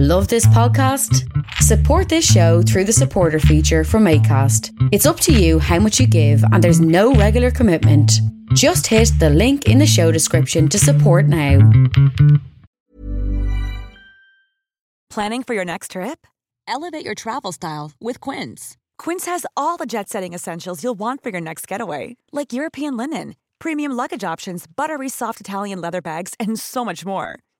Love this podcast? Support this show through the supporter feature from ACAST. It's up to you how much you give, and there's no regular commitment. Just hit the link in the show description to support now. Planning for your next trip? Elevate your travel style with Quince. Quince has all the jet setting essentials you'll want for your next getaway, like European linen, premium luggage options, buttery soft Italian leather bags, and so much more.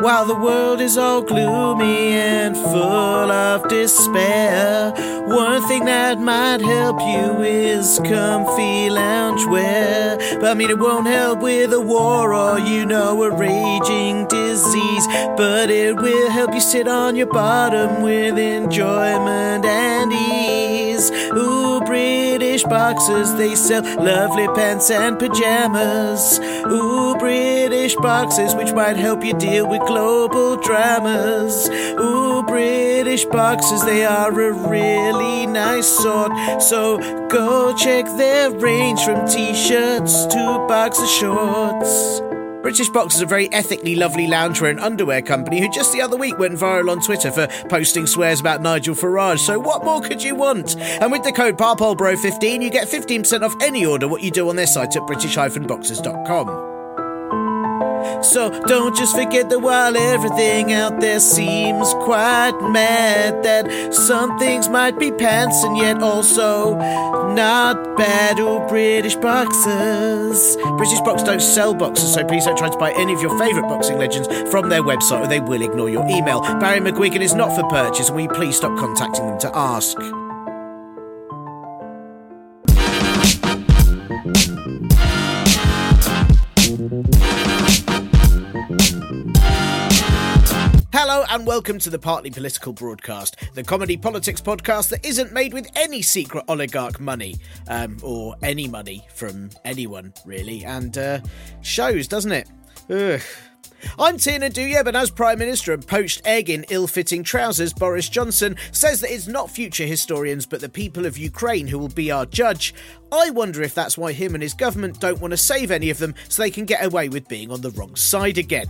While the world is all gloomy and full of despair, one thing that might help you is comfy loungewear. But I mean, it won't help with a war or, you know, a raging disease, but it will help you sit on your bottom with enjoyment and ease. Ooh, British boxers, they sell lovely pants and pajamas. Ooh, British boxers, which might help you deal with global dramas. Ooh, British boxers, they are a really nice sort. So go check their range from t shirts to boxer shorts. British Box is a very ethically lovely loungewear and underwear company who just the other week went viral on Twitter for posting swears about Nigel Farage. So what more could you want? And with the code PARPOLBRO15, you get 15% off any order what you do on their site at british-boxers.com. So don't just forget that while everything out there seems quite mad, that some things might be pants and yet also not bad. Ooh, British boxers. British Box don't sell boxes, so please don't try to buy any of your favourite boxing legends from their website or they will ignore your email. Barry McGuigan is not for purchase, and will you please stop contacting them to ask? Hello and welcome to the Partly Political Broadcast, the comedy politics podcast that isn't made with any secret oligarch money, um, or any money from anyone, really, and uh, shows, doesn't it? Ugh. I'm Tiernan Douieb, and as Prime Minister and poached egg in ill fitting trousers, Boris Johnson says that it's not future historians but the people of Ukraine who will be our judge. I wonder if that's why him and his government don't want to save any of them so they can get away with being on the wrong side again.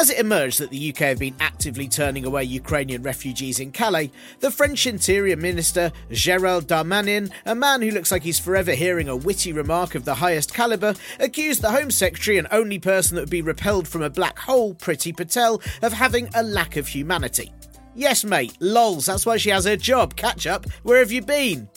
As it emerged that the UK have been actively turning away Ukrainian refugees in Calais, the French Interior Minister Gérald Darmanin, a man who looks like he's forever hearing a witty remark of the highest calibre, accused the Home Secretary and only person that would be repelled from a black hole, Priti Patel, of having a lack of humanity. Yes, mate, lols, that's why she has her job. Catch up, where have you been?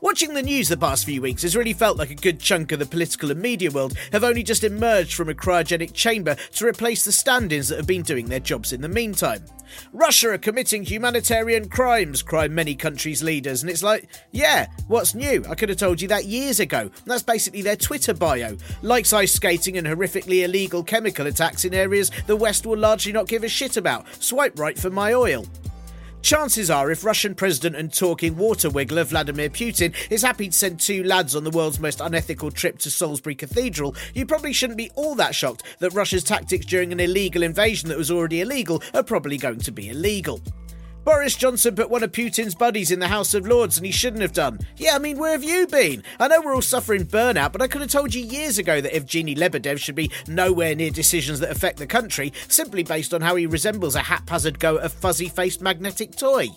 Watching the news the past few weeks has really felt like a good chunk of the political and media world have only just emerged from a cryogenic chamber to replace the stand ins that have been doing their jobs in the meantime. Russia are committing humanitarian crimes, cry many countries' leaders, and it's like, yeah, what's new? I could have told you that years ago. That's basically their Twitter bio. Likes ice skating and horrifically illegal chemical attacks in areas the West will largely not give a shit about. Swipe right for my oil. Chances are, if Russian President and talking water wiggler Vladimir Putin is happy to send two lads on the world's most unethical trip to Salisbury Cathedral, you probably shouldn't be all that shocked that Russia's tactics during an illegal invasion that was already illegal are probably going to be illegal. Boris Johnson put one of Putin's buddies in the House of Lords and he shouldn't have done. Yeah, I mean, where have you been? I know we're all suffering burnout, but I could have told you years ago that Evgeny Lebedev should be nowhere near decisions that affect the country simply based on how he resembles a haphazard go at a fuzzy faced magnetic toy.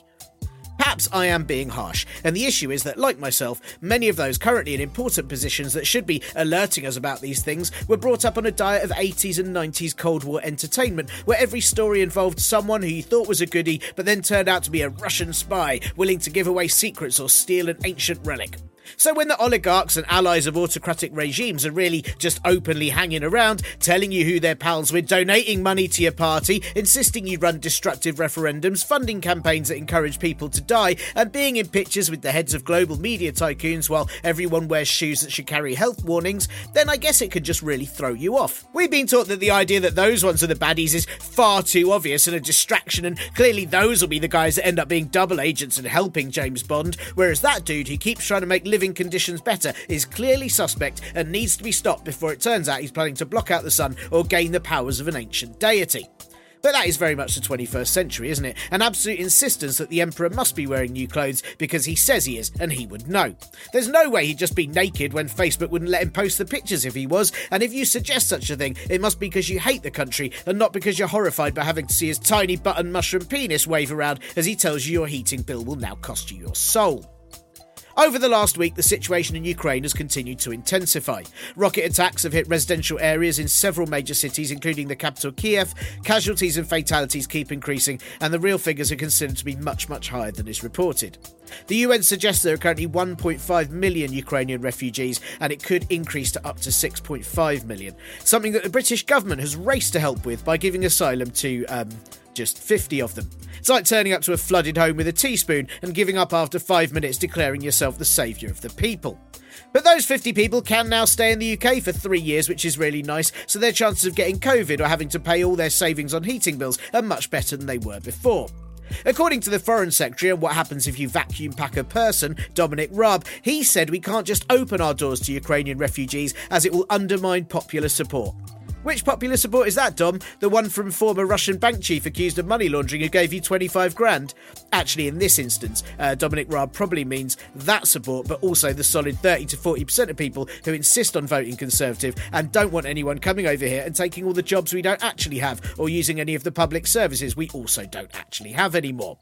Perhaps I am being harsh, and the issue is that, like myself, many of those currently in important positions that should be alerting us about these things were brought up on a diet of 80s and 90s Cold War entertainment, where every story involved someone who you thought was a goody but then turned out to be a Russian spy willing to give away secrets or steal an ancient relic. So when the oligarchs and allies of autocratic regimes are really just openly hanging around, telling you who they're pals with, donating money to your party, insisting you run destructive referendums, funding campaigns that encourage people to die, and being in pictures with the heads of global media tycoons while everyone wears shoes that should carry health warnings, then I guess it could just really throw you off. We've been taught that the idea that those ones are the baddies is far too obvious and a distraction, and clearly those will be the guys that end up being double agents and helping James Bond, whereas that dude who keeps trying to make living conditions better is clearly suspect and needs to be stopped before it turns out he's planning to block out the sun or gain the powers of an ancient deity. But that is very much the 21st century, isn't it? An absolute insistence that the Emperor must be wearing new clothes because he says he is, and he would know. There's no way he'd just be naked when Facebook wouldn't let him post the pictures if he was, and if you suggest such a thing, it must be because you hate the country and not because you're horrified by having to see his tiny button mushroom penis wave around as he tells you your heating bill will now cost you your soul. Over the last week, the situation in Ukraine has continued to intensify. Rocket attacks have hit residential areas in several major cities, including the capital Kiev. Casualties and fatalities keep increasing, and the real figures are considered to be much, much higher than is reported. The UN suggests there are currently 1.5 million Ukrainian refugees, and it could increase to up to 6.5 million, something that the British government has raced to help with by giving asylum to um, just 50 of them. It's like turning up to a flooded home with a teaspoon and giving up after five minutes declaring yourself the saviour of the people. But those 50 people can now stay in the UK for three years, which is really nice, so their chances of getting COVID or having to pay all their savings on heating bills are much better than they were before. According to the Foreign Secretary on what happens if you vacuum pack a person, Dominic Raab, he said we can't just open our doors to Ukrainian refugees as it will undermine popular support. Which popular support is that, Dom? The one from former Russian bank chief accused of money laundering who gave you 25 grand? Actually, in this instance, uh, Dominic Raab probably means that support, but also the solid 30 to 40% of people who insist on voting Conservative and don't want anyone coming over here and taking all the jobs we don't actually have or using any of the public services we also don't actually have anymore.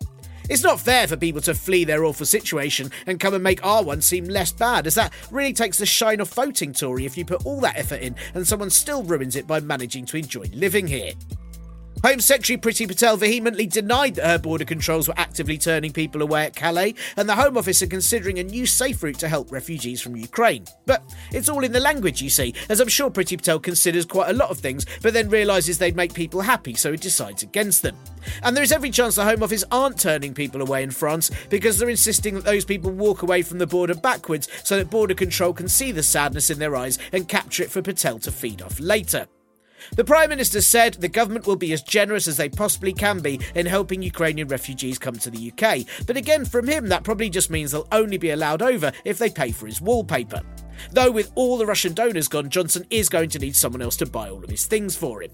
It's not fair for people to flee their awful situation and come and make our one seem less bad, as that really takes the shine off voting Tory if you put all that effort in and someone still ruins it by managing to enjoy living here. Home Secretary Priti Patel vehemently denied that her border controls were actively turning people away at Calais, and the Home Office are considering a new safe route to help refugees from Ukraine. But it's all in the language, you see, as I'm sure Priti Patel considers quite a lot of things, but then realises they'd make people happy, so he decides against them. And there is every chance the Home Office aren't turning people away in France because they're insisting that those people walk away from the border backwards so that border control can see the sadness in their eyes and capture it for Patel to feed off later. The Prime Minister said the government will be as generous as they possibly can be in helping Ukrainian refugees come to the UK. But again, from him, that probably just means they'll only be allowed over if they pay for his wallpaper. Though, with all the Russian donors gone, Johnson is going to need someone else to buy all of his things for him.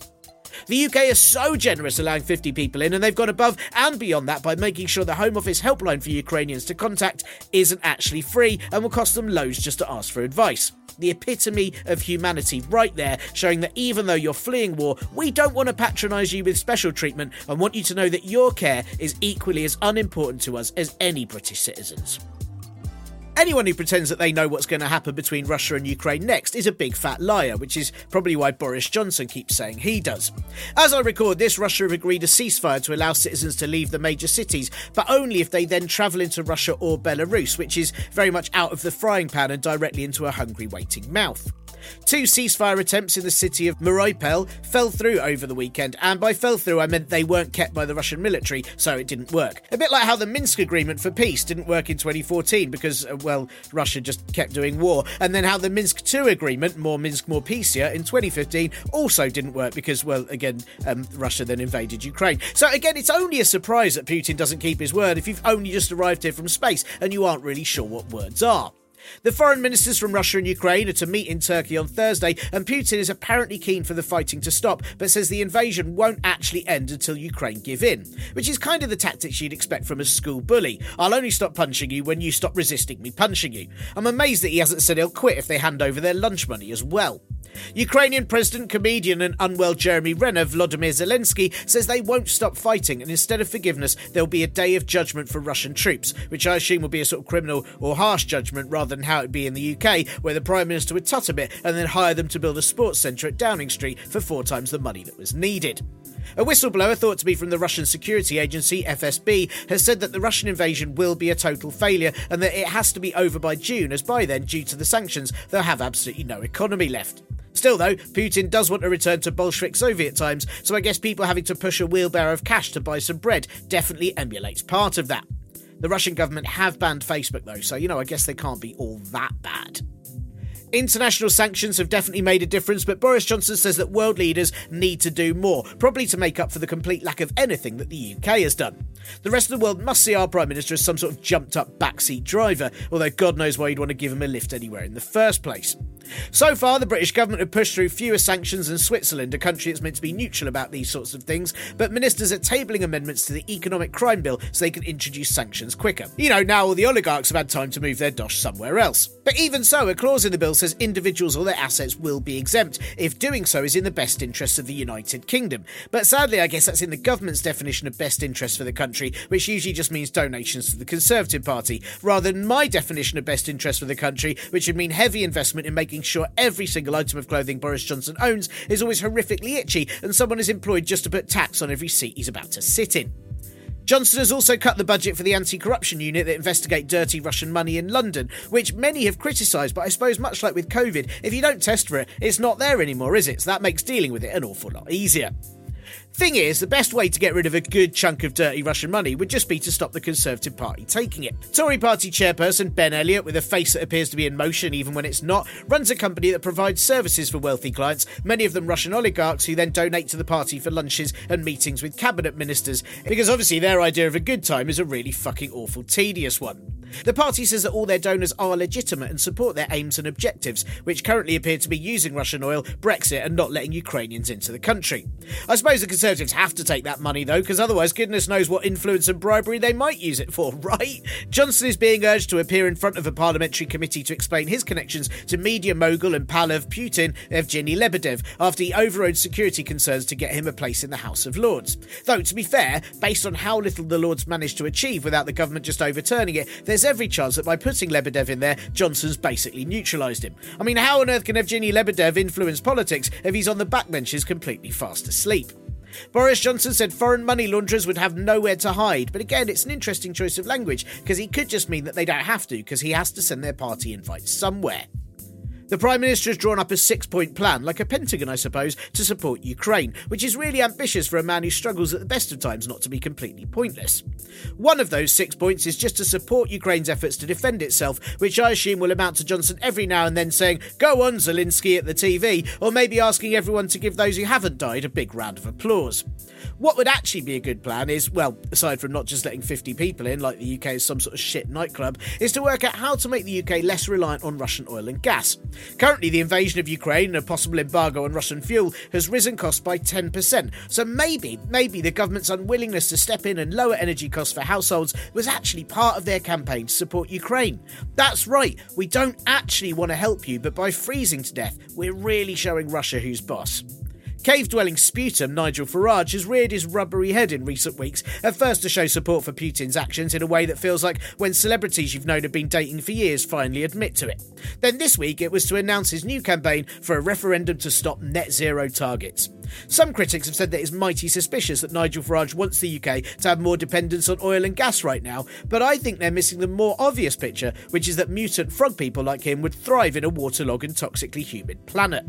The UK is so generous allowing 50 people in, and they've gone above and beyond that by making sure the Home Office helpline for Ukrainians to contact isn't actually free and will cost them loads just to ask for advice. The epitome of humanity, right there, showing that even though you're fleeing war, we don't want to patronise you with special treatment and want you to know that your care is equally as unimportant to us as any British citizens. Anyone who pretends that they know what's going to happen between Russia and Ukraine next is a big fat liar, which is probably why Boris Johnson keeps saying he does. As I record this, Russia have agreed a ceasefire to allow citizens to leave the major cities, but only if they then travel into Russia or Belarus, which is very much out of the frying pan and directly into a hungry waiting mouth. Two ceasefire attempts in the city of Mariupol fell through over the weekend, and by fell through I meant they weren't kept by the Russian military, so it didn't work. A bit like how the Minsk agreement for peace didn't work in 2014 because, uh, well, Russia just kept doing war, and then how the Minsk II agreement, more Minsk, more peace here, in 2015 also didn't work because, well, again, um, Russia then invaded Ukraine. So again, it's only a surprise that Putin doesn't keep his word if you've only just arrived here from space and you aren't really sure what words are. The foreign ministers from Russia and Ukraine are to meet in Turkey on Thursday, and Putin is apparently keen for the fighting to stop, but says the invasion won't actually end until Ukraine give in, which is kind of the tactics you'd expect from a school bully. I'll only stop punching you when you stop resisting me punching you. I'm amazed that he hasn't said he'll quit if they hand over their lunch money as well. Ukrainian President, comedian, and unwell Jeremy Renner, Vladimir Zelensky, says they won't stop fighting, and instead of forgiveness, there'll be a day of judgment for Russian troops, which I assume will be a sort of criminal or harsh judgment rather than how it'd be in the UK, where the Prime Minister would tut a bit and then hire them to build a sports centre at Downing Street for four times the money that was needed. A whistleblower thought to be from the Russian security agency FSB has said that the Russian invasion will be a total failure and that it has to be over by June, as by then, due to the sanctions, they'll have absolutely no economy left. Still, though, Putin does want to return to Bolshevik Soviet times, so I guess people having to push a wheelbarrow of cash to buy some bread definitely emulates part of that. The Russian government have banned Facebook, though, so you know, I guess they can't be all that bad. International sanctions have definitely made a difference, but Boris Johnson says that world leaders need to do more, probably to make up for the complete lack of anything that the UK has done. The rest of the world must see our Prime Minister as some sort of jumped up backseat driver, although God knows why you'd want to give him a lift anywhere in the first place. So far, the British government have pushed through fewer sanctions than Switzerland, a country that's meant to be neutral about these sorts of things, but ministers are tabling amendments to the economic crime bill so they can introduce sanctions quicker. You know, now all the oligarchs have had time to move their dosh somewhere else. But even so, a clause in the bill says individuals or their assets will be exempt if doing so is in the best interests of the United Kingdom. But sadly, I guess that's in the government's definition of best interest for the country, which usually just means donations to the Conservative Party, rather than my definition of best interest for the country, which would mean heavy investment in making sure every single item of clothing Boris Johnson owns is always horrifically itchy and someone is employed just to put tax on every seat he's about to sit in. Johnson has also cut the budget for the anti corruption unit that investigate dirty Russian money in London, which many have criticised, but I suppose, much like with COVID, if you don't test for it, it's not there anymore, is it? So that makes dealing with it an awful lot easier. Thing is, the best way to get rid of a good chunk of dirty Russian money would just be to stop the Conservative Party taking it. Tory party chairperson Ben Elliott, with a face that appears to be in motion even when it's not, runs a company that provides services for wealthy clients, many of them Russian oligarchs who then donate to the party for lunches and meetings with cabinet ministers, because obviously their idea of a good time is a really fucking awful tedious one. The party says that all their donors are legitimate and support their aims and objectives, which currently appear to be using Russian oil, Brexit, and not letting Ukrainians into the country. I suppose the Conservatives have to take that money though, because otherwise, goodness knows what influence and bribery they might use it for, right? Johnson is being urged to appear in front of a parliamentary committee to explain his connections to media mogul and pal of Putin, Evgeny Lebedev, after he overrode security concerns to get him a place in the House of Lords. Though, to be fair, based on how little the Lords managed to achieve without the government just overturning it, there's every chance that by putting Lebedev in there, Johnson's basically neutralised him. I mean, how on earth can Evgeny Lebedev influence politics if he's on the backbenches completely fast asleep? Boris Johnson said foreign money launderers would have nowhere to hide, but again, it's an interesting choice of language because he could just mean that they don't have to because he has to send their party invites somewhere. The Prime Minister has drawn up a six point plan, like a Pentagon, I suppose, to support Ukraine, which is really ambitious for a man who struggles at the best of times not to be completely pointless. One of those six points is just to support Ukraine's efforts to defend itself, which I assume will amount to Johnson every now and then saying, Go on, Zelensky at the TV, or maybe asking everyone to give those who haven't died a big round of applause. What would actually be a good plan is, well, aside from not just letting 50 people in, like the UK is some sort of shit nightclub, is to work out how to make the UK less reliant on Russian oil and gas. Currently, the invasion of Ukraine and a possible embargo on Russian fuel has risen costs by 10%. So maybe, maybe the government's unwillingness to step in and lower energy costs for households was actually part of their campaign to support Ukraine. That's right, we don't actually want to help you, but by freezing to death, we're really showing Russia who's boss. Cave dwelling sputum Nigel Farage has reared his rubbery head in recent weeks, at first to show support for Putin's actions in a way that feels like when celebrities you've known have been dating for years finally admit to it. Then this week it was to announce his new campaign for a referendum to stop net zero targets. Some critics have said that it's mighty suspicious that Nigel Farage wants the UK to have more dependence on oil and gas right now, but I think they're missing the more obvious picture, which is that mutant frog people like him would thrive in a waterlogged and toxically humid planet.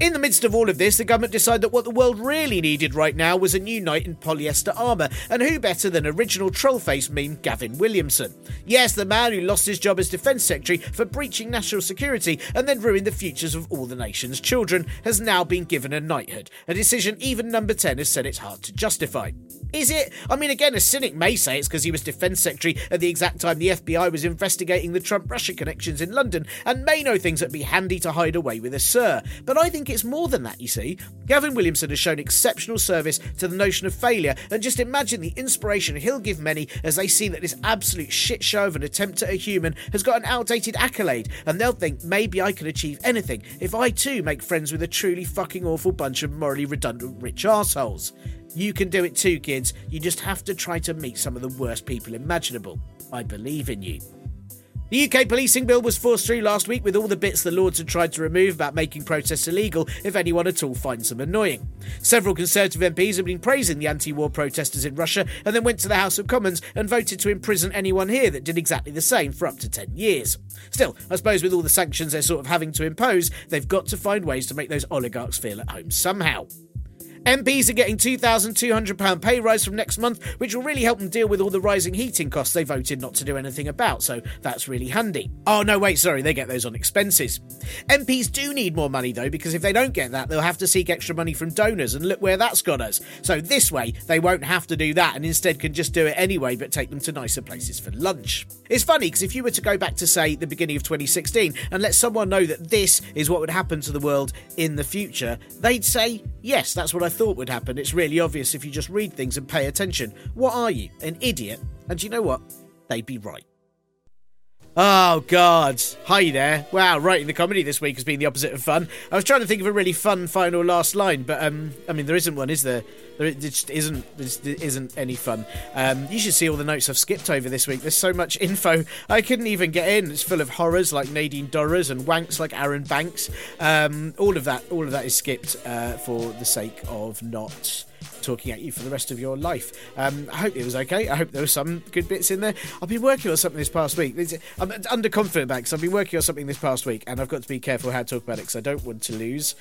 In the midst of all of this, the government decided that what the world really needed right now was a new knight in polyester armour, and who better than original trollface meme Gavin Williamson? Yes, the man who lost his job as Defence Secretary for breaching national security and then ruined the futures of all the nation's children has now been given a knighthood, a decision even Number 10 has said it's hard to justify. Is it? I mean, again, a cynic may say it's because he was Defence Secretary at the exact time the FBI was investigating the Trump Russia connections in London and may know things that'd be handy to hide away with a sir. But I think it's more than that, you see. Gavin Williamson has shown exceptional service to the notion of failure, and just imagine the inspiration he'll give many as they see that this absolute shit show of an attempt at a human has got an outdated accolade, and they'll think maybe I can achieve anything if I too make friends with a truly fucking awful bunch of morally redundant rich assholes. You can do it too, kids. You just have to try to meet some of the worst people imaginable. I believe in you. The UK policing bill was forced through last week with all the bits the Lords had tried to remove about making protests illegal if anyone at all finds them annoying. Several Conservative MPs have been praising the anti war protesters in Russia and then went to the House of Commons and voted to imprison anyone here that did exactly the same for up to 10 years. Still, I suppose with all the sanctions they're sort of having to impose, they've got to find ways to make those oligarchs feel at home somehow. MPs are getting £2,200 pay rise from next month, which will really help them deal with all the rising heating costs they voted not to do anything about, so that's really handy. Oh, no, wait, sorry, they get those on expenses. MPs do need more money, though, because if they don't get that, they'll have to seek extra money from donors, and look where that's got us. So this way, they won't have to do that and instead can just do it anyway, but take them to nicer places for lunch. It's funny, because if you were to go back to, say, the beginning of 2016 and let someone know that this is what would happen to the world in the future, they'd say, yes, that's what I thought would happen. It's really obvious if you just read things and pay attention. What are you, an idiot? And you know what? They'd be right. Oh, God. Hi there. Wow, writing the comedy this week has been the opposite of fun. I was trying to think of a really fun final last line, but, um, I mean, there isn't one, is there? There just isn't, just isn't any fun. Um, you should see all the notes I've skipped over this week. There's so much info. I couldn't even get in. It's full of horrors like Nadine Dorries and wanks like Arron Banks. Um, all of that, all of that is skipped uh, for the sake of not talking at you for the rest of your life. Um, I hope it was okay. I hope there were some good bits in there. I've been working on something this past week. I'm underconfident about because I've been working on something this past week, and I've got to be careful how to talk about it because I don't want to lose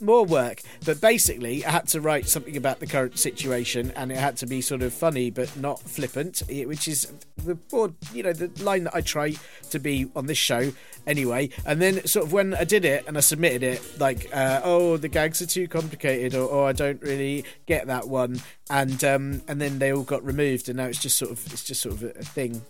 more work. But basically, I had to write something about the current situation, and it had to be sort of funny but not flippant, which is the board, you know the line that I try to be on this show anyway. And then sort of when I did it and I submitted it, like uh, oh the gags are too complicated, or, or I don't really get that one, and um, and then they all got removed, and now it's just sort of it's just sort of a, a thing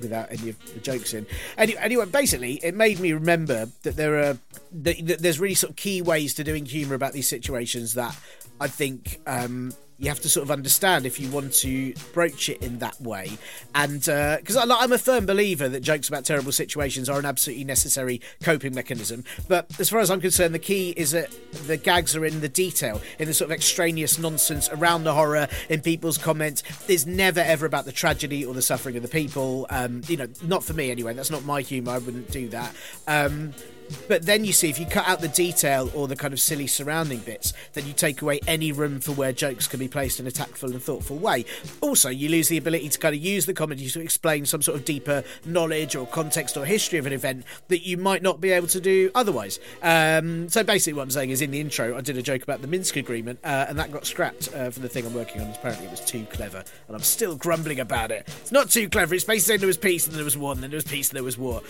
without any of the jokes in. Anyway, anyway, basically, it made me remember that there are that, that there's really sort of key ways to doing humour about these situations that I think um, you have to sort of understand if you want to broach it in that way. And because uh, I'm a firm believer that jokes about terrible situations are an absolutely necessary coping mechanism. But as far as I'm concerned, the key is that the gags are in the detail, in the sort of extraneous nonsense around the horror, in people's comments. It's never ever about the tragedy or the suffering of the people. Um, you know, not for me anyway. That's not my humour. I wouldn't do that. Um, but then you see, if you cut out the detail or the kind of silly surrounding bits, then you take away any room for where jokes can be placed in a tactful and thoughtful way. Also, you lose the ability to kind of use the comedy to explain some sort of deeper knowledge or context or history of an event that you might not be able to do otherwise. Um, so basically, what I'm saying is, in the intro, I did a joke about the Minsk agreement, uh, and that got scrapped uh, for the thing I'm working on. Apparently, it was too clever, and I'm still grumbling about it. It's not too clever. It's basically saying there was peace and there was war, and then there was peace and there was war.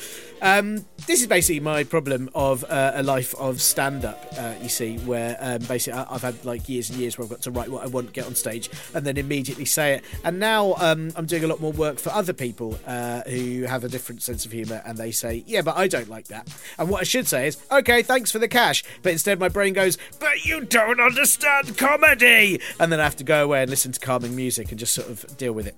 Um, this is basically my problem problem of uh, a life of stand up, uh, you see, where um, basically I've had like years and years where I've got to write what I want, get on stage, and then immediately say it. And now um, I'm doing a lot more work for other people uh, who have a different sense of humour, and they say, yeah, but I don't like that. And what I should say is, okay, thanks for the cash. But instead, my brain goes, but you don't understand comedy. And then I have to go away and listen to calming music and just sort of deal with it.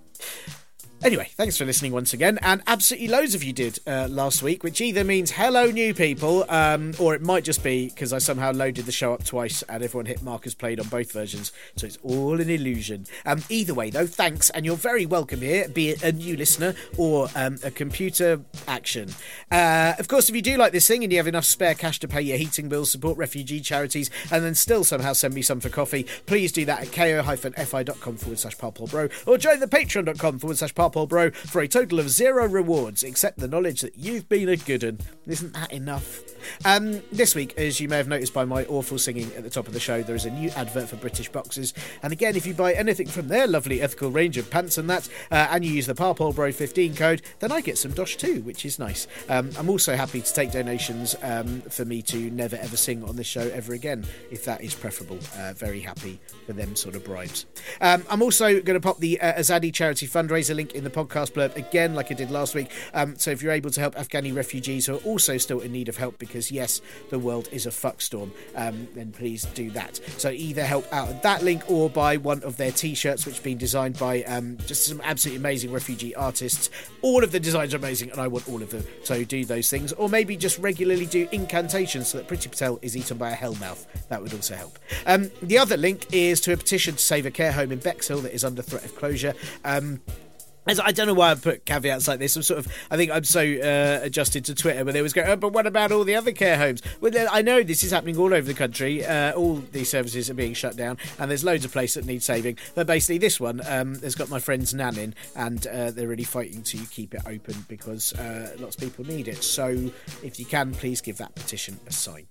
Anyway, thanks for listening once again, and absolutely loads of you did uh, last week, which either means hello, new people, um, or it might just be because I somehow loaded the show up twice and everyone hit markers played on both versions, so it's all an illusion. Um, either way, though, thanks, and you're very welcome here, be it a new listener or um, a computer action. Uh, of course, if you do like this thing and you have enough spare cash to pay your heating bills, support refugee charities, and then still somehow send me some for coffee, please do that at ko-fi.com forward slash bro, or join the patreon.com forward slash Paul Bro for a total of zero rewards, except the knowledge that you've been a good one. Isn't that enough? Um, this week, as you may have noticed by my awful singing at the top of the show, there is a new advert for British Boxers. And again, if you buy anything from their lovely ethical range of pants and that, uh, and you use the Parpol Bro 15 code, then I get some dosh too, which is nice. Um, I'm also happy to take donations um, for me to never ever sing on this show ever again, if that is preferable. Uh, very happy for them sort of bribes. Um, I'm also going to pop the uh, Azadi charity fundraiser link in the podcast blurb again, like I did last week. Um, so if you're able to help Afghani refugees who are also still in need of help, because yes, the world is a fuckstorm, um, then please do that. So either help out at that link or buy one of their t-shirts, which have been designed by um, just some absolutely amazing refugee artists. All of the designs are amazing, and I want all of them. So do those things, or maybe just regularly do incantations so that Priti Patel is eaten by a hellmouth. That would also help. Um, the other link is to a petition to save a care home in Bexhill that is under threat of closure. Um, I don't know why I put caveats like this. I'm sort of, I think I'm so uh, adjusted to Twitter, but they was going, oh, but what about all the other care homes? Well, I know this is happening all over the country. Uh, all these services are being shut down, and there's loads of places that need saving. But basically, this one um, has got my friend's nan in, and uh, they're really fighting to keep it open because uh, lots of people need it. So if you can, please give that petition a sign.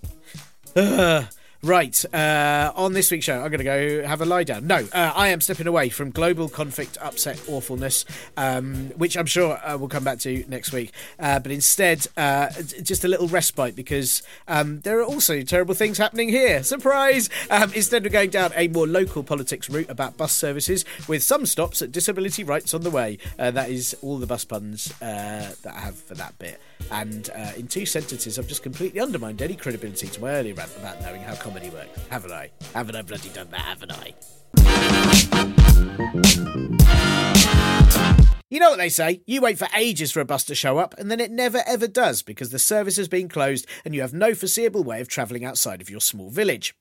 Right, uh, on this week's show, I'm going to go have a lie down. No, uh, I am stepping away from global conflict, upset, awfulness, um, which I'm sure uh, we'll come back to next week. Uh, but instead, uh, just a little respite because um, there are also terrible things happening here. Surprise! Um, instead of going down a more local politics route about bus services, with some stops at disability rights on the way. Uh, that is all the bus puns that I have for that bit. And uh, in two sentences, I've just completely undermined any credibility to my earlier rant about knowing how comedy works. Haven't I? Haven't I bloody done that? Haven't I? You know what they say? You wait for ages for a bus to show up, and then it never ever does because the service has been closed and you have no foreseeable way of travelling outside of your small village.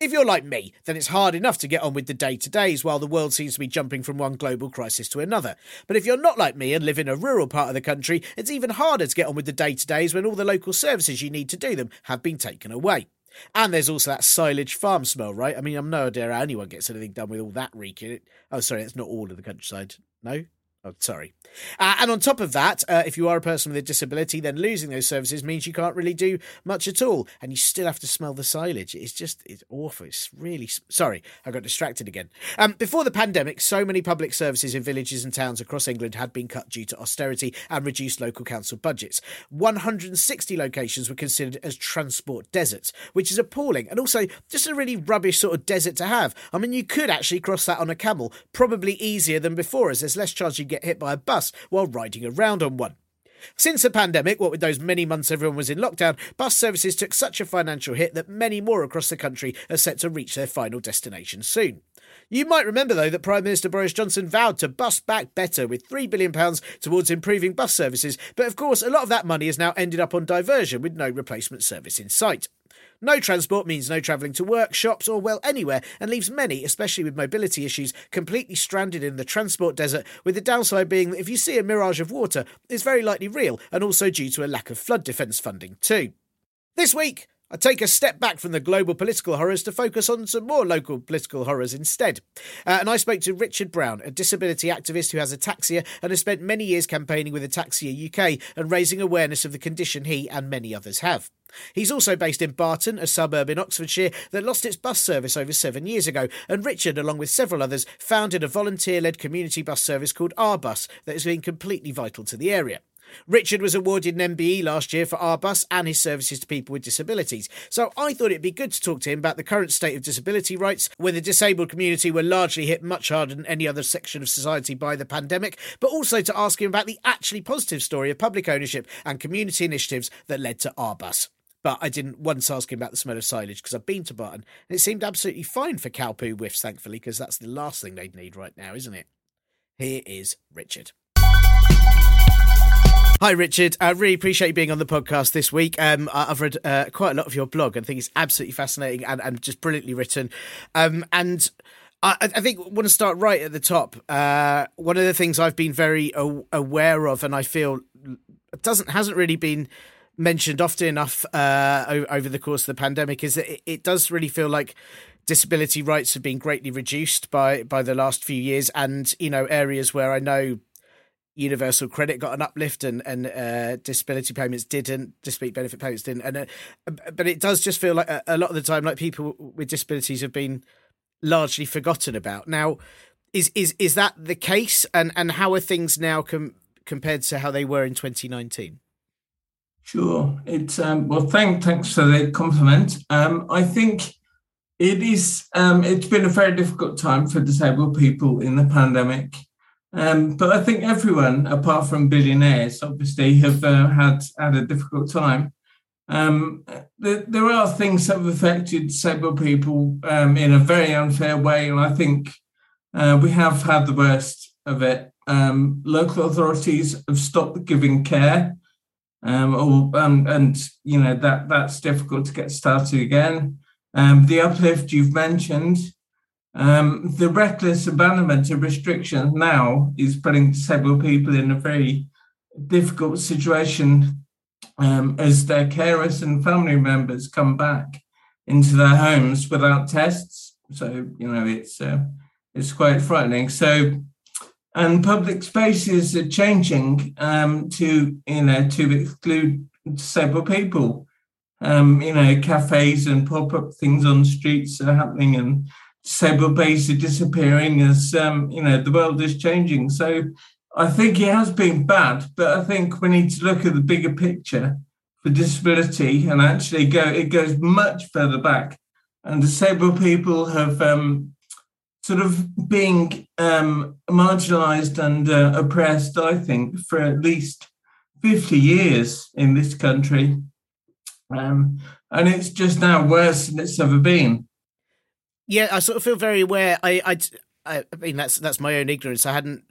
If you're like me, then it's hard enough to get on with the day to days while the world seems to be jumping from one global crisis to another. But if you're not like me and live in a rural part of the country, it's even harder to get on with the day to days when all the local services you need to do them have been taken away. And there's also that silage farm smell, right? I mean, I'm no idea how anyone gets anything done with all that reeking. Oh, sorry, it's not all of the countryside. No? Oh, sorry. Uh, and on top of that, uh, if you are a person with a disability, then losing those services means you can't really do much at all, and you still have to smell the silage. It's just it's awful. It's really sorry. I got distracted again. Um, before the pandemic, so many public services in villages and towns across England had been cut due to austerity and reduced local council budgets. 160 locations were considered as transport deserts, which is appalling, and also just a really rubbish sort of desert to have. I mean, you could actually cross that on a camel, probably easier than before, as there's less chance you get hit by a bus while riding around on one. Since the pandemic, what with those many months everyone was in lockdown, bus services took such a financial hit that many more across the country are set to reach their final destination soon. You might remember, though, that Prime Minister Boris Johnson vowed to bus back better with £3 billion towards improving bus services, but of course, a lot of that money has now ended up on diversion with no replacement service in sight. No transport means no travelling to work, shops, or well, anywhere, and leaves many, especially with mobility issues, completely stranded in the transport desert, with the downside being that if you see a mirage of water, it's very likely real, and also due to a lack of flood defence funding, too. This week, I take a step back from the global political horrors to focus on some more local political horrors instead. Uh, and I spoke to Richard Brown, a disability activist who has ataxia and has spent many years campaigning with Ataxia UK and raising awareness of the condition he and many others have. He's also based in Barton, a suburb in Oxfordshire that lost its bus service over seven years ago, and Richard, along with several others, founded a volunteer led community bus service called Our Bus that has been completely vital to the area. Richard was awarded an MBE last year for Our Bus and his services to people with disabilities. So I thought it'd be good to talk to him about the current state of disability rights, where the disabled community were largely hit much harder than any other section of society by the pandemic, but also to ask him about the actually positive story of public ownership and community initiatives that led to Our Bus. But I didn't once ask him about the smell of silage because I've been to Barton and it seemed absolutely fine for cow poo whiffs, thankfully, because that's the last thing they'd need right now, isn't it? Here is Richard. Hi, Richard. I really appreciate you being on the podcast this week. Um, I've read uh, quite a lot of your blog and I think it's absolutely fascinating and, and just brilliantly written. Um, and I, I, think I want to start right at the top. Uh, one of the things I've been very aware of, and I feel doesn't hasn't really been mentioned often enough uh, over the course of the pandemic is that it, does really feel like disability rights have been greatly reduced by by the last few years, and you know areas where I know universal credit got an uplift and and uh, disability payments didn't, disability benefit payments didn't, and uh, but it does just feel like a, a lot of the time like people with disabilities have been largely forgotten about. Now, is is is that the case, and and how are things now com- compared to how they were in 2019? Sure. It's um, well. Thank, thanks for the compliment. Um, I think it is. Um, it's been a very difficult time for disabled people in the pandemic, um, but I think everyone, apart from billionaires, obviously have uh, had had a difficult time. Um, there, there, are things that have affected disabled people um, in a very unfair way, and I think uh, we have had the worst of it. Um, local authorities have stopped giving care um, or, um, and you know that that's difficult to get started again. Um, the uplift you've mentioned, Um, the reckless abandonment of restrictions now is putting disabled people in a very difficult situation um, as their carers and family members come back into their homes without tests. So you know it's uh, it's quite frightening. So and public spaces are changing um, to you know to exclude disabled people. Um, you know, cafes and pop-up things on streets are happening, and disabled base are disappearing as um, you know the world is changing. So I think it has been bad, but I think we need to look at the bigger picture for disability and actually go. It goes much further back, and disabled people have um, sort of being um, marginalised and uh, oppressed. I think for at least fifty years in this country, um, and it's just now worse than it's ever been. Yeah, I sort of feel very aware. I, I, I mean, that's that's my own ignorance. I hadn't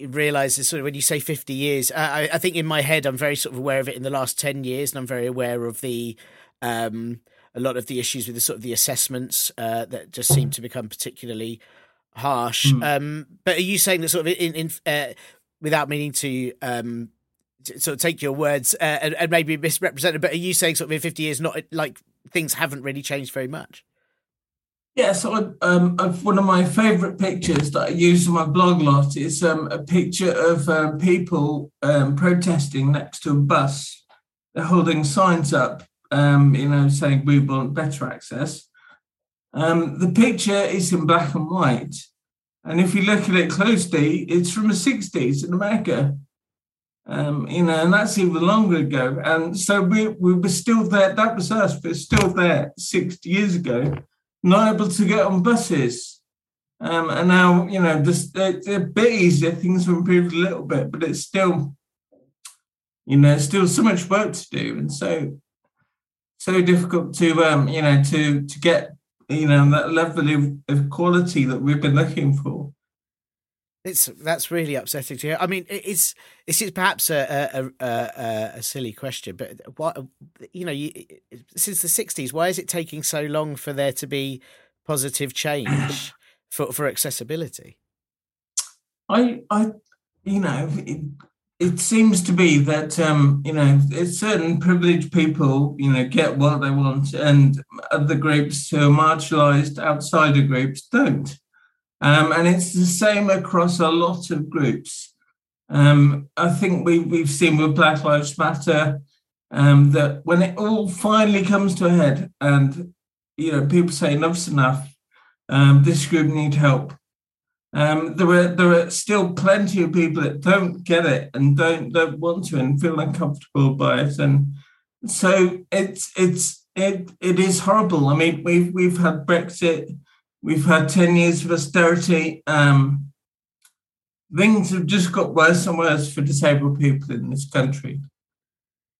realized is sort of when you say 50 years I, I think in my head i'm very sort of aware of it in the last 10 years and i'm very aware of the um a lot of the issues with the sort of the assessments uh, that just seem to become particularly harsh mm. um but are you saying that sort of in, in uh, without meaning to um sort of take your words uh, and, and maybe misrepresent it but are you saying sort of in 50 years not like things haven't really changed very much yeah, so um, one of my favourite pictures that I use on my blog a lot is um, a picture of um, people um, protesting next to a bus. They're holding signs up, um, you know, saying we want better access. Um, the picture is in black and white, and if you look at it closely, it's from the '60s in America. you know, and that's even longer ago. And so we we were still there. That was us, but still there 60 years ago not able to get on buses. Um, and now, you know, this, they're a bit easier. Things have improved a little bit, but it's still, you know, still so much work to do, and so so difficult to, um, you know, to to get, you know, that level of, of quality that we've been looking for. It's that's really upsetting to hear. I mean, it's this is perhaps a a, a, a silly question, but what you know, you, since the '60s, why is it taking so long for there to be positive change for for accessibility? I I you know it, seems to be that um, you know certain privileged people you know get what they want, and other groups who are marginalised outsider groups don't. Um, and it's the same across a lot of groups. Um, I think we, we've seen with Black Lives Matter um, that when it all finally comes to a head and you know people say enough's enough, um, this group need help. Um, there are there are still plenty of people that don't get it and don't don't want to and feel uncomfortable by it, and so it's it's it it is horrible. I mean, we've we've had Brexit We've had 10 years of austerity. Um, things have just got worse and worse for disabled people in this country.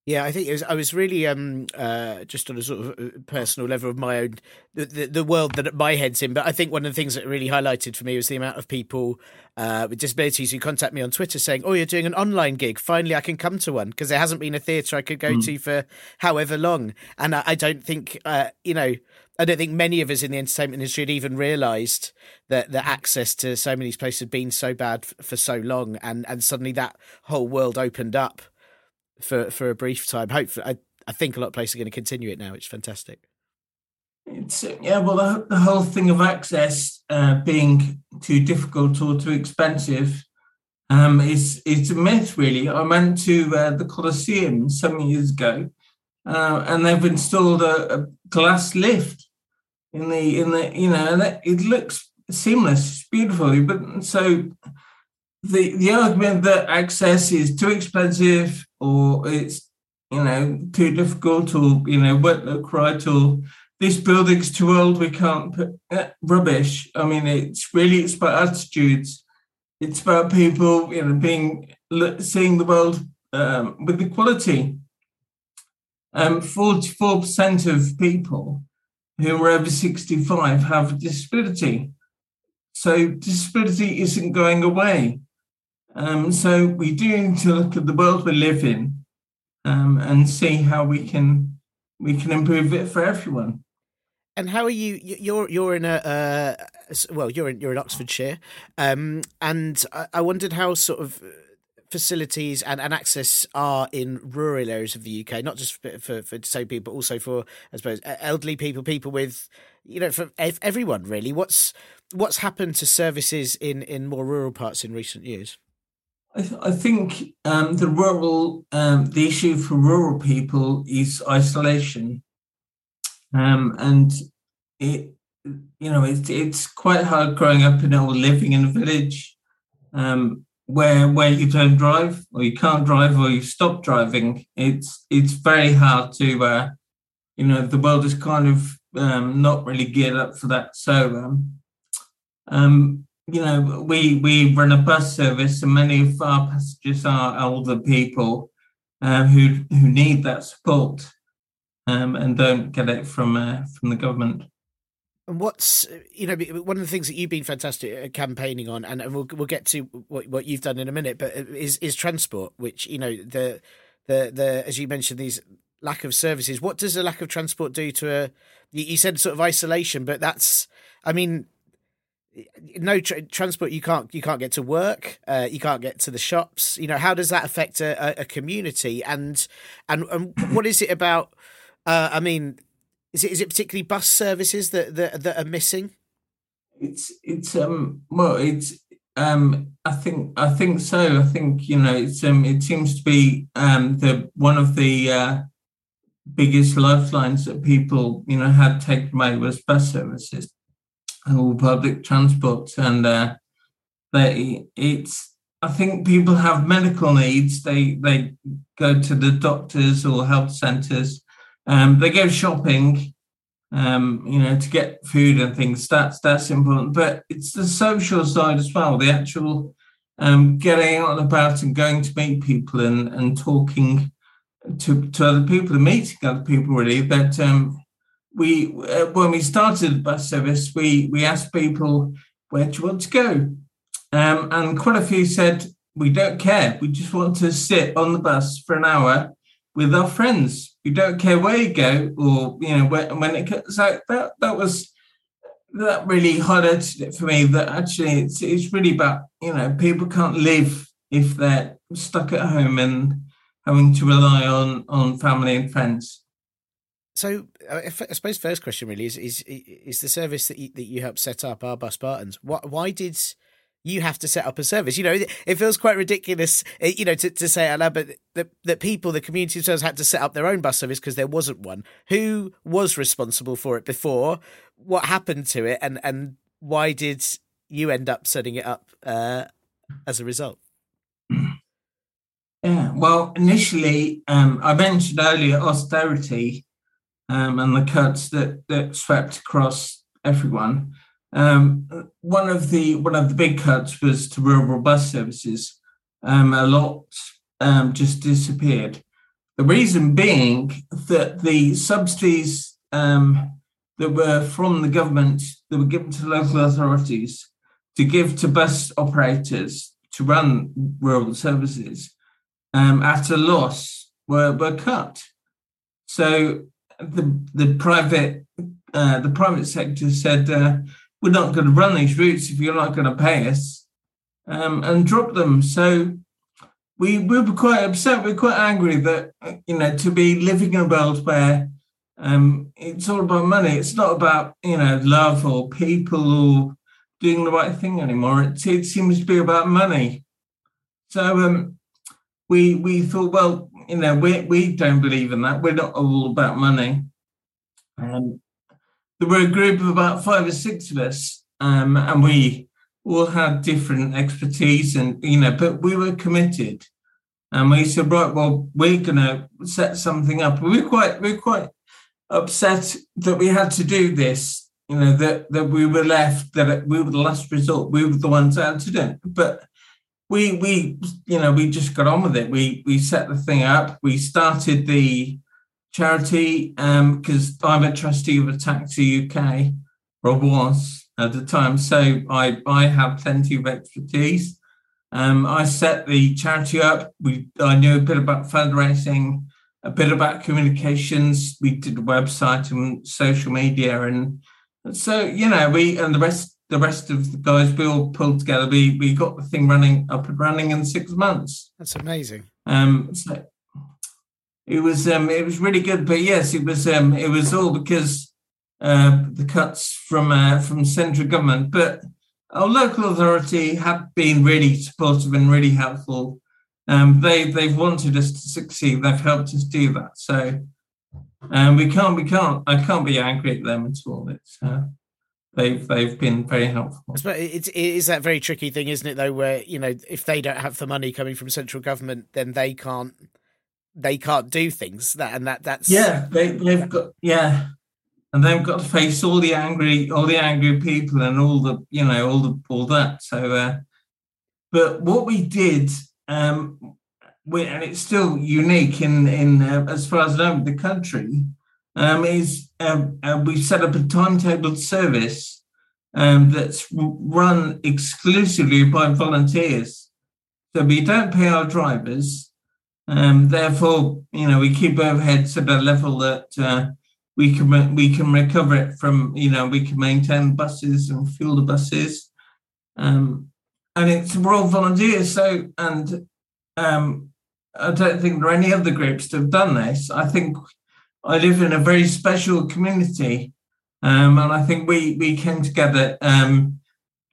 Yeah, I think it was. I was really um, uh, just on a sort of uh, personal level of my own, the, the, the, world that my head's in. But I think one of the things that really highlighted for me was the amount of people uh, with disabilities who contact me on Twitter saying, "Oh, you're doing an online gig. Finally, I can come to one because there hasn't been a theatre I could go mm. to for however long." And I, I don't think, uh, you know, I don't think many of us in the entertainment industry had even realised that the access to so many places had been so bad for so long, and and suddenly that whole world opened up for for a brief time. Hopefully, I, I think a lot of places are going to continue it now. It's fantastic. It's yeah, well, the, the whole thing of access uh, being too difficult or too expensive um, is is a myth, really. I went to uh, the Colosseum some years ago, uh, and they've installed a, a glass lift in the in the you know and it looks seamless beautifully but so the the argument that access is too expensive or it's you know too difficult or you know won't look right or this building's too old we can't put uh, rubbish i mean it's really it's about attitudes it's about people you know being seeing the world um, with equality um 44% of people who are over 65 have a disability. So disability isn't going away. Um, so we do need to look at the world we live in um, and see how we can we can improve it for everyone. and how are you? You're you're in a uh, well, you're in you're in Oxfordshire, um, and I, wondered how sort of facilities and, and access are in rural areas of the UK, not just for, for, for disabled people, but also for, I suppose, elderly people, people with, you know, for everyone really. What's what's happened to services in, in more rural parts in recent years? I, th- I think um, the rural, um, the issue for rural people is isolation, um, and it, you know, it's it's quite hard growing up in or living in a village. Um, where where you don't drive or you can't drive or you stop driving, it's it's very hard to uh, you know the world is kind of um, not really geared up for that. So um, um, you know we we run a bus service and many of our passengers are older people uh, who who need that support um, and don't get it from uh, from the government. And what's you know one of the things that you've been fantastic at campaigning on, and, we'll we'll get to what what you've done in a minute, but is is transport, which you know the the the as you mentioned these lack of services. What does a lack of transport do to a? You said sort of isolation, but that's I mean no tra- transport you can't you can't get to work uh, you can't get to the shops you know how does that affect a, a community and and and what is it about uh, i mean is it is it particularly bus services that that, that are missing? It's it's um well it's um I think I think so. I think you know it's um it seems to be um the one of the uh, biggest lifelines that people you know had taken away was bus services all public transport and uh, they it's I think people have medical needs. They they go to the doctors or health centres um, they go shopping, um, you know, to get food and things. That's that's important. But it's the social side as well. The actual um, getting out and about and going to meet people and and talking to to other people and meeting other people. Really, that um, we uh, when we started the bus service, we we asked people where do you want to go, um, and quite a few said we don't care. We just want to sit on the bus for an hour with our friends. We don't care where you go or you know when, when it comes out. That that was that really highlighted it for me. That actually it's it's really about you know people can't live if they're stuck at home and having to rely on on family and friends. So, I suppose first question really is is is the service that you, that you helped set up, our bus Bartons. Why, why did you have to set up a service. You know, it feels quite ridiculous, eh, you know, to, to say out loud, but that, that people, the community themselves had to set up their own bus service because there wasn't one. Who was responsible for it before? What happened to it? And, and why did you end up setting it up uh, as a result? Yeah, well, initially, um, I mentioned earlier austerity um, and the cuts that, that swept across everyone. Um, one of the one of the big cuts was to rural bus services. Um, a lot um, just disappeared. The reason being that the subsidies um, that were from the government that were given to local authorities to give to bus operators to run rural services um, at a loss were, were cut. So the the private uh, the private sector said uh, we're not going to run these routes if you're not going to pay us um, and drop them. So we, we were quite upset. We are quite angry that, you know, to be living in a world where um, it's all about money. It's not about, you know, love or people or doing the right thing anymore. It, it seems to be about money. So um, we we thought, well, you know, we, we don't believe in that. We're not all about money. Um, there were a group of about five or six of us, um, and we all had different expertise, and you know, but we were committed, and we said, right, well, we're going to set something up. We we're quite, we we're quite upset that we had to do this. You know, that that we were left, that we were the last resort, we were the ones had to do it, but. We, we, you know, we just got on with it. We, we set the thing up. We started the charity because um, I'm a trustee of a Taxi UK, or was at the time. So I, I have plenty of expertise. Um, I set the charity up. We I knew a bit about fundraising. a bit about communications. We did a website and social media, and so you know we and the rest the rest of the guys we all pulled together. We we got the thing running up and running in six months. That's amazing. Um, so it was um, it was really good, but yes, it was um, it was all because uh, the cuts from uh, from central government, but our local authority have been really supportive and really helpful. Um, they they've wanted us to succeed. They've helped us do that. So um, we can't we can't I can't be angry at them at all. It's uh, they've they've been very helpful. But it, it is that very tricky thing, isn't it? Though, where you know if they don't have the money coming from central government, then they can't they can't do things. That and that that's yeah they they've got yeah and they've got to face all the angry all the angry people and all the you know all the all that so uh, but what we did um we, and it's still unique in in uh, as far as I know the country um is um, uh, we set up a timetabled service um that's run exclusively by volunteers. So we don't pay our drivers um therefore you know we keep overheads at a level that uh, we can we can recover it from you know we can maintain buses and fuel the buses. Um, and it's we're all volunteers so and um, i don't think there are any other groups that have done this. I think i live in a very special community um, and i think we we came together um,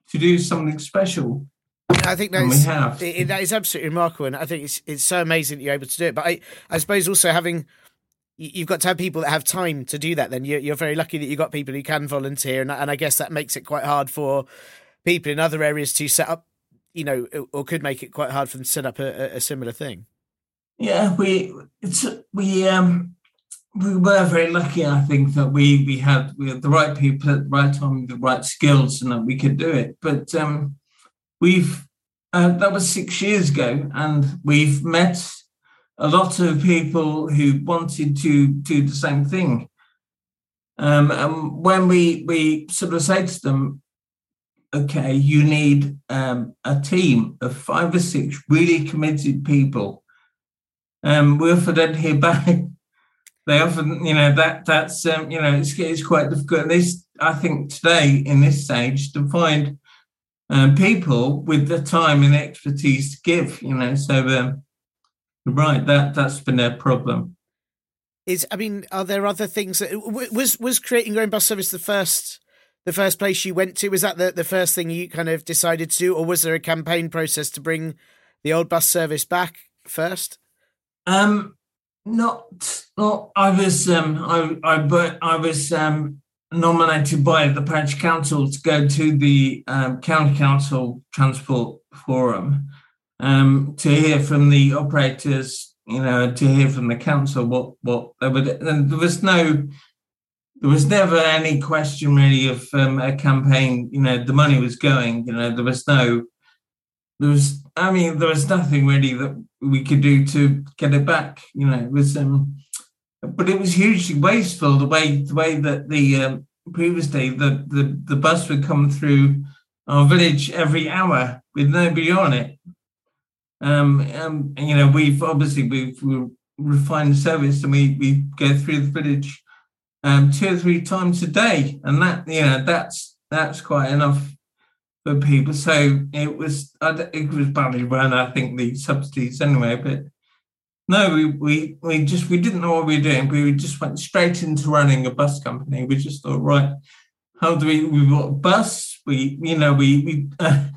to do something special I think that's it, that is absolutely remarkable, and I think it's it's so amazing that you're able to do it. But I, I suppose also having you've got to have people that have time to do that. Then you're, you're very lucky that you've got people who can volunteer, and, and I guess that makes it quite hard for people in other areas to set up, you know, or could make it quite hard for them to set up a, a similar thing. Yeah, we it's we um we were very lucky. I think that we we had we had the right people at the right time, the right skills, and that we could do it. But um, we've uh, that was six years ago, and we've met a lot of people who wanted to do the same thing. Um, and when we we sort of say to them, okay, you need um, a team of five or six really committed people. Um, we often don't hear back. they often, you know, that that's um, you know, it's, it's quite difficult. This, I think, today in this stage, to find um, people with the time and expertise to give, you know, so um, Right, that that's been a problem. Is I mean, are there other things that was was creating your own bus service the first the first place you went to? Was that the, the first thing you kind of decided to do, or was there a campaign process to bring the old bus service back first? Um, not not. I was um I I but I was um nominated by the parish council to go to the um, county council transport forum um, to hear from the operators, you know, to hear from the council what what they would. And there was no, there was never any question really of um, a campaign. You know, the money was going. You know, there was no, there was. I mean, there was nothing really that we could do to get it back. You know, it was. Um, but it was hugely wasteful the way the way that the um, previously the, the the bus would come through our village every hour with nobody on it um, um, you know, we've obviously we've, we've refined the service and we we go through the village um, two or three times a day, and that you know that's that's quite enough for people. So it was it was badly run, I think the subsidies anyway, but. No, we, we we just we didn't know what we were doing. We just went straight into running a bus company. We just thought, right, how do we we bought a bus? We you know we we uh,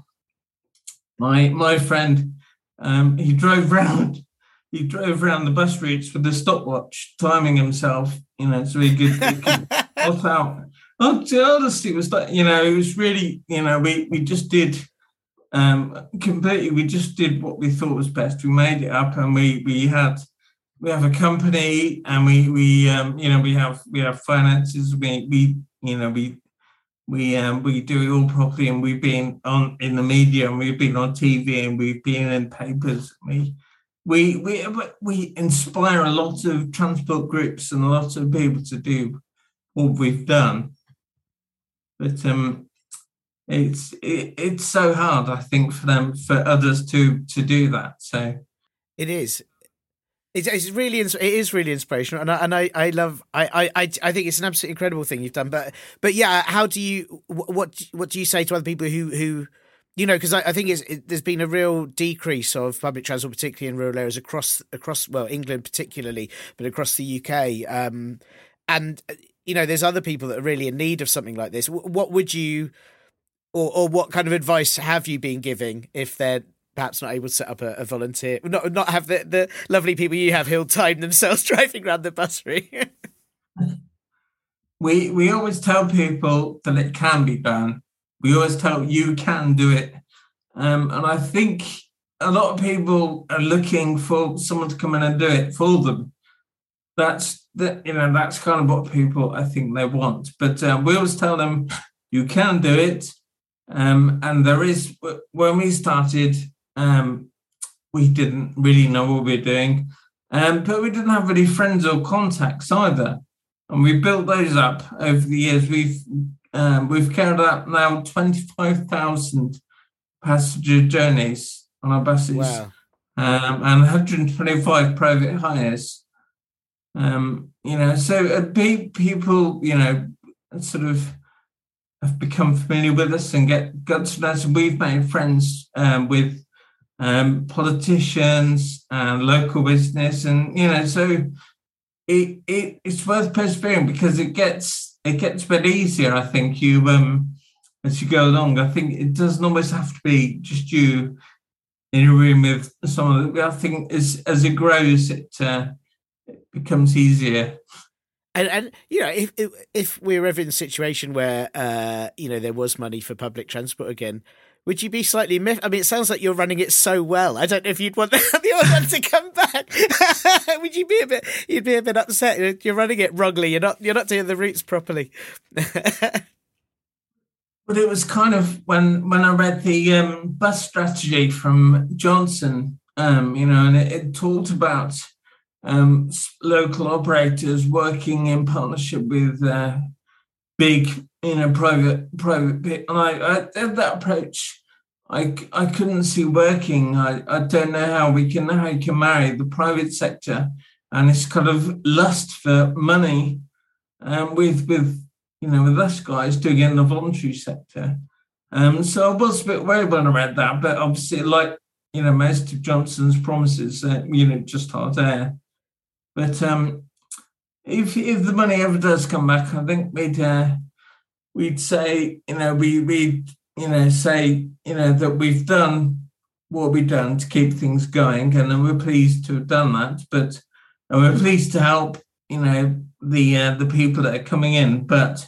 my my friend um, he drove round. He drove around the bus routes with a stopwatch, timing himself. You know, so he could, he could out. Honestly, it was like you know, it was really you know, we we just did um completely. We just did what we thought was best. We made it up, and we we had we have a company, and we we um you know we have we have finances. We we you know we we um, we do it all properly, and we've been on in the media, and we've been on TV, and we've been in papers. We we we we inspire a lot of transport groups and a lot of people to do what we've done. But um, it's it, it's so hard, I think, for them for others to to do that. So it is. It's, it's really it is really inspirational, and I and I, I love I, I I think it's an absolutely incredible thing you've done. But but yeah, how do you what what do you say to other people who who you know because I, I, think it, there's been a real decrease of public transport, particularly in rural areas across across well England particularly, but across the UK. Um, and you know, there's other people that are really in need of something like this. What would you, or or what kind of advice have you been giving if they're perhaps not able to set up a, a volunteer, not not have the, the lovely people you have who'll time themselves driving around the bus we we always tell people that it can be done. We always tell you can do it, um, and I think a lot of people are looking for someone to come in and do it for them. That's that you know that's kind of what people I think they want. But uh, we always tell them you can do it. Um, and there is when we started um, we didn't really know what we were doing, um, but we didn't have any friends or contacts either. And we built those up over the years. We've um, we've carried out now twenty five thousand passenger journeys on our buses, wow. um, and one hundred twenty five private hires. Um, you know, so uh, people, you know, sort of have become familiar with us and get got to know us. We've made friends um, with um, politicians and local business, and you know, so it, it it's worth persevering because it gets it gets a bit easier. I think you um as you go along. I think it doesn't always have to be just you in a room with someone. I think as as it grows, it, uh, becomes easier. And, and you know if, if if we're ever in a situation where uh, you know there was money for public transport again, would you be slightly miffed? I mean, it sounds like you're running it so well. I don't know if you'd want the, the other one to come back. would you be a bit? You'd be a bit upset. You're running it wrongly. You're not. You're not doing the routes properly. but it was kind of when when I read the um, bus strategy from Johnson, um, you know, and it, it talked about um, local operators working in partnership with uh, big, you know, private private. And I, I that approach, I I couldn't see working. I, I don't know how we can how you can marry the private sector and this kind of lust for money, um, with with you know with us guys doing it in the voluntary sector. Um, so I was a bit worried when I read that, but obviously, like you know, most of Johnson's promises, uh, you know, just hot air. But um, if if the money ever does come back, I think we'd uh, we'd say you know we we you know say you know that we've done what we've done to keep things going, and we're pleased to have done that. But and we're pleased to help you know the uh, the people that are coming in, but.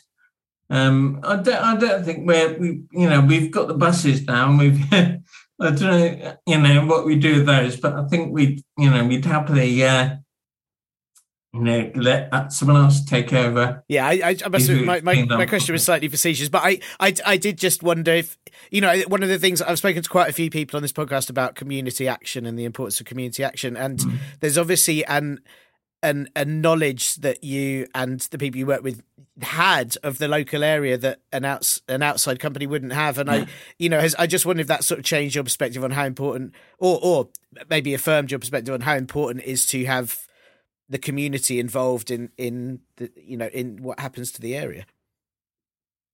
Um, I don't. I don't think we're. We, you know, we've got the buses now, and we've. I don't know, you know, what we do with those, but I think we, you know, we'd happily uh, you know, let someone else take over. Yeah, I, I, I must admit, my, my, my, question was slightly facetious, but I, I, I did just wonder if, you know, one of the things I've spoken to quite a few people on this podcast about community action and the importance of community action. And mm. there's obviously an, an, a knowledge that you and the people you work with had of the local area that an outs, an outside company wouldn't have. And yeah. I, you know, has, I just wonder if that sort of changed your perspective on how important, or, or maybe affirmed your perspective on how important it is to have the community involved in in the you know in what happens to the area?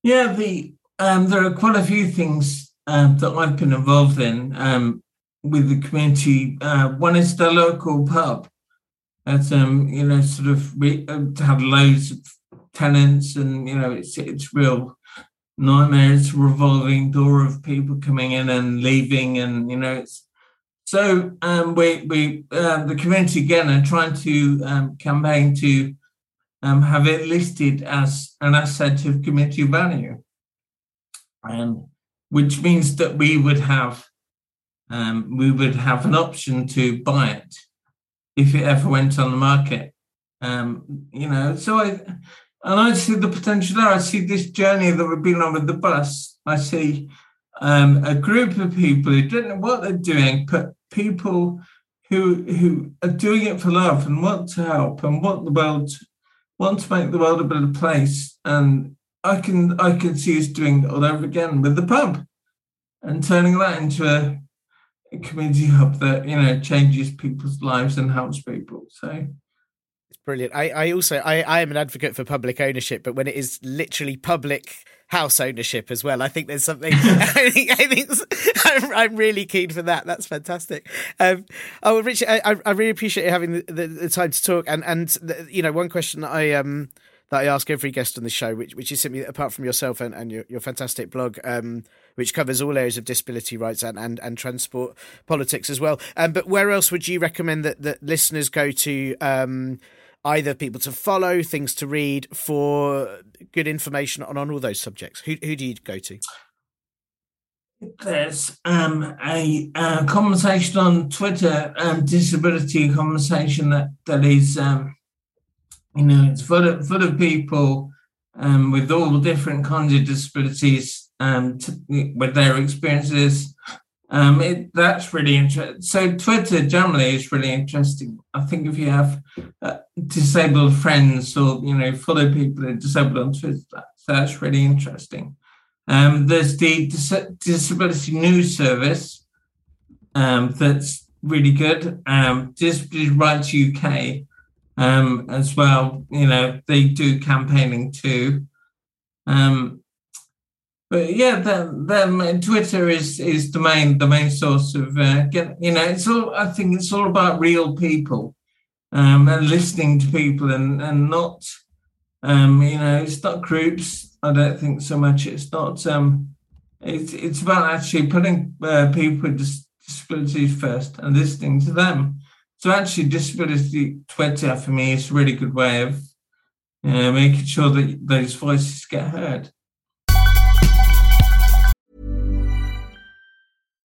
Yeah, the um, there are quite a few things um, that I've been involved in um, with the community. Uh, one is the local pub. That's um, you know sort of we uh, have loads of tenants, and you know it's it's real nightmare. It's a revolving door of people coming in and leaving, and you know it's so um, we, we uh, the community again are trying to um, campaign to um, have it listed as an asset of community value, um, which means that we would have um, we would have an option to buy it if it ever went on the market. Um, you know, so I and I see the potential there. I see this journey that we've been on with the bus. I see um, a group of people who don't know what they're doing, but people who who are doing it for love and want to help and want the world want to make the world a better place. And I can I can see us doing it all over again with the pub and turning that into a community hub that you know changes people's lives and helps people. So it's brilliant. I, I also I, I am an advocate for public ownership, but when it is literally public house ownership as well, I think there's something. I think, I think I'm, I'm, really keen for that. That's fantastic. Um, oh, Richard, I, I really appreciate you having the, the, the time to talk. And and the, you know, one question that I um that I ask every guest on the show, which which is simply apart from yourself and, and your, your fantastic blog, um, which covers all areas of disability rights and, and, and transport politics as well. Um, but where else would you recommend that, that listeners go to um, either people to follow, things to read for good information on, on all those subjects? Who, who do you go to? There's um, a, a, conversation on Twitter, um, disability conversation that that is, um, you know, it's full of full of people um, with all different kinds of disabilities um, to, with their experiences. Um, it, that's really interesting. So Twitter generally is really interesting. I think if you have uh, disabled friends or you know follow people that are disabled on Twitter, that's, really interesting. Um, there's the Dis- Disability News Service um, that's really good. Um, Disability Rights UK um, as well. You know they do campaigning too. Um, but yeah, the, Twitter is is the main the main source of uh, get, you know it's all I think it's all about real people um, and listening to people and and not um, you know it's not groups I don't think so much it's not um, it's it's about actually putting uh, people with disabilities first and listening to them. So actually, disability Twitter for me is a really good way of uh, making sure that those voices get heard.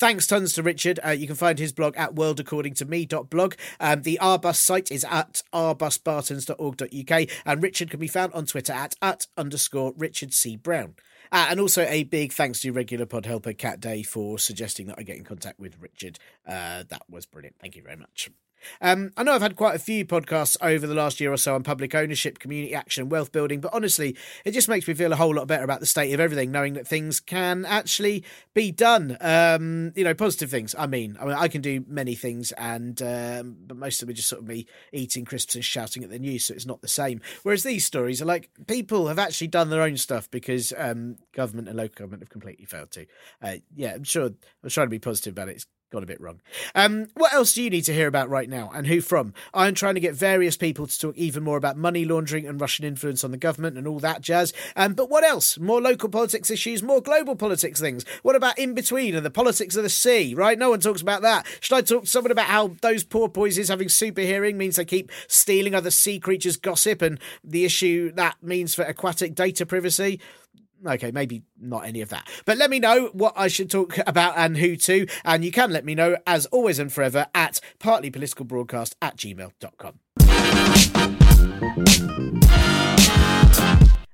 Thanks tons to Richard. Uh, you can find his blog at worldaccordingtome.blog. Um, the Arbus site is at arbusbartons.org.uk, and Richard can be found on Twitter at at underscore Richard C. Brown. Uh, and also a big thanks to regular pod helper Cat Day for suggesting that I get in contact with Richard. Uh, that was brilliant. Thank you very much. Um, I know I've had quite a few podcasts over the last year or so on public ownership, community action, wealth building, but honestly, it just makes me feel a whole lot better about the state of everything, knowing that things can actually be done. Um, you know, positive things. I mean, I mean, I can do many things, and um, but most of them are just sort of me eating crisps and shouting at the news, so it's not the same. Whereas these stories are like people have actually done their own stuff because um, government and local government have completely failed to. Uh, yeah, I'm sure. I'm trying to be positive about it. It's got a bit wrong. Um, what else do you need to hear about right now, and who from? I'm trying to get various people to talk even more about money laundering and Russian influence on the government and all that jazz. Um, but what else? More local politics issues, more global politics things. What about in between and the politics of the sea? Right? No one talks about that. Should I talk to someone about how those poor porpoises having super hearing means they keep stealing other sea creatures' gossip and the issue that means for aquatic data privacy? Okay, maybe not any of that. But let me know what I should talk about and who to. And you can let me know, as always and forever, at partlypoliticalbroadcast at gmail.com.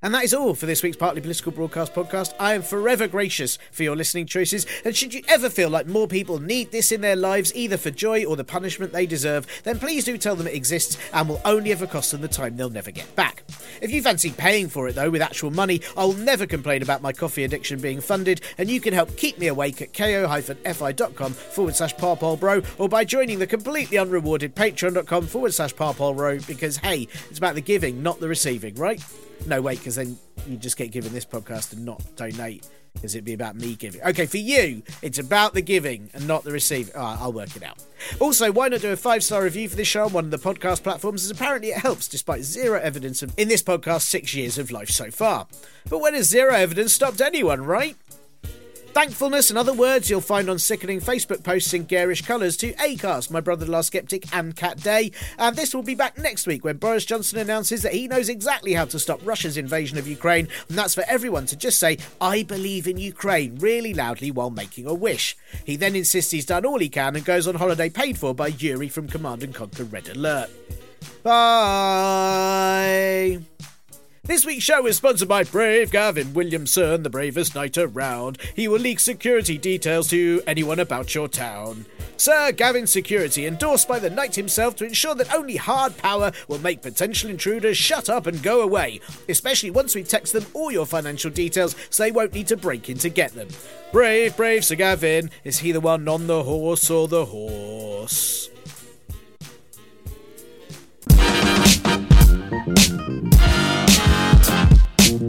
And that is all for this week's Partly Political Broadcast podcast. I am forever gracious for your listening choices, and should you ever feel like more people need this in their lives, either for joy or the punishment they deserve, then please do tell them it exists and will only ever cost them the time they'll never get back. If you fancy paying for it though with actual money, I'll never complain about my coffee addiction being funded, and you can help keep me awake at ko-fi.com forward slash parpolbro or by joining the completely unrewarded patreon.com forward slash parpolbro because hey, it's about the giving, not the receiving, right? No, wait, because then you just get given this podcast and not donate because it'd be about me giving. Okay, for you, it's about the giving and not the receiving. I'll work it out. Also, why not do a five star review for this show on one of the podcast platforms? As apparently it helps, despite zero evidence of in this podcast six years of life so far. But when has zero evidence stopped anyone, right? Thankfulness and other words you'll find on sickening Facebook posts in garish colours to Acast, my brother-in-law skeptic, and Cat Day. And this will be back next week when Boris Johnson announces that he knows exactly how to stop Russia's invasion of Ukraine, and that's for everyone to just say, I believe in Ukraine, really loudly while making a wish. He then insists he's done all he can and goes on holiday paid for by Yuri from Command and Conquer Red Alert. Bye! This week's show is sponsored by Brave Gavin Williamson, the bravest knight around. He will leak security details to anyone about your town. Sir Gavin Security, endorsed by the knight himself to ensure that only hard power will make potential intruders shut up and go away, especially once we text them all your financial details so they won't need to break in to get them. Brave, brave Sir Gavin. Is he the one on the horse or the horse?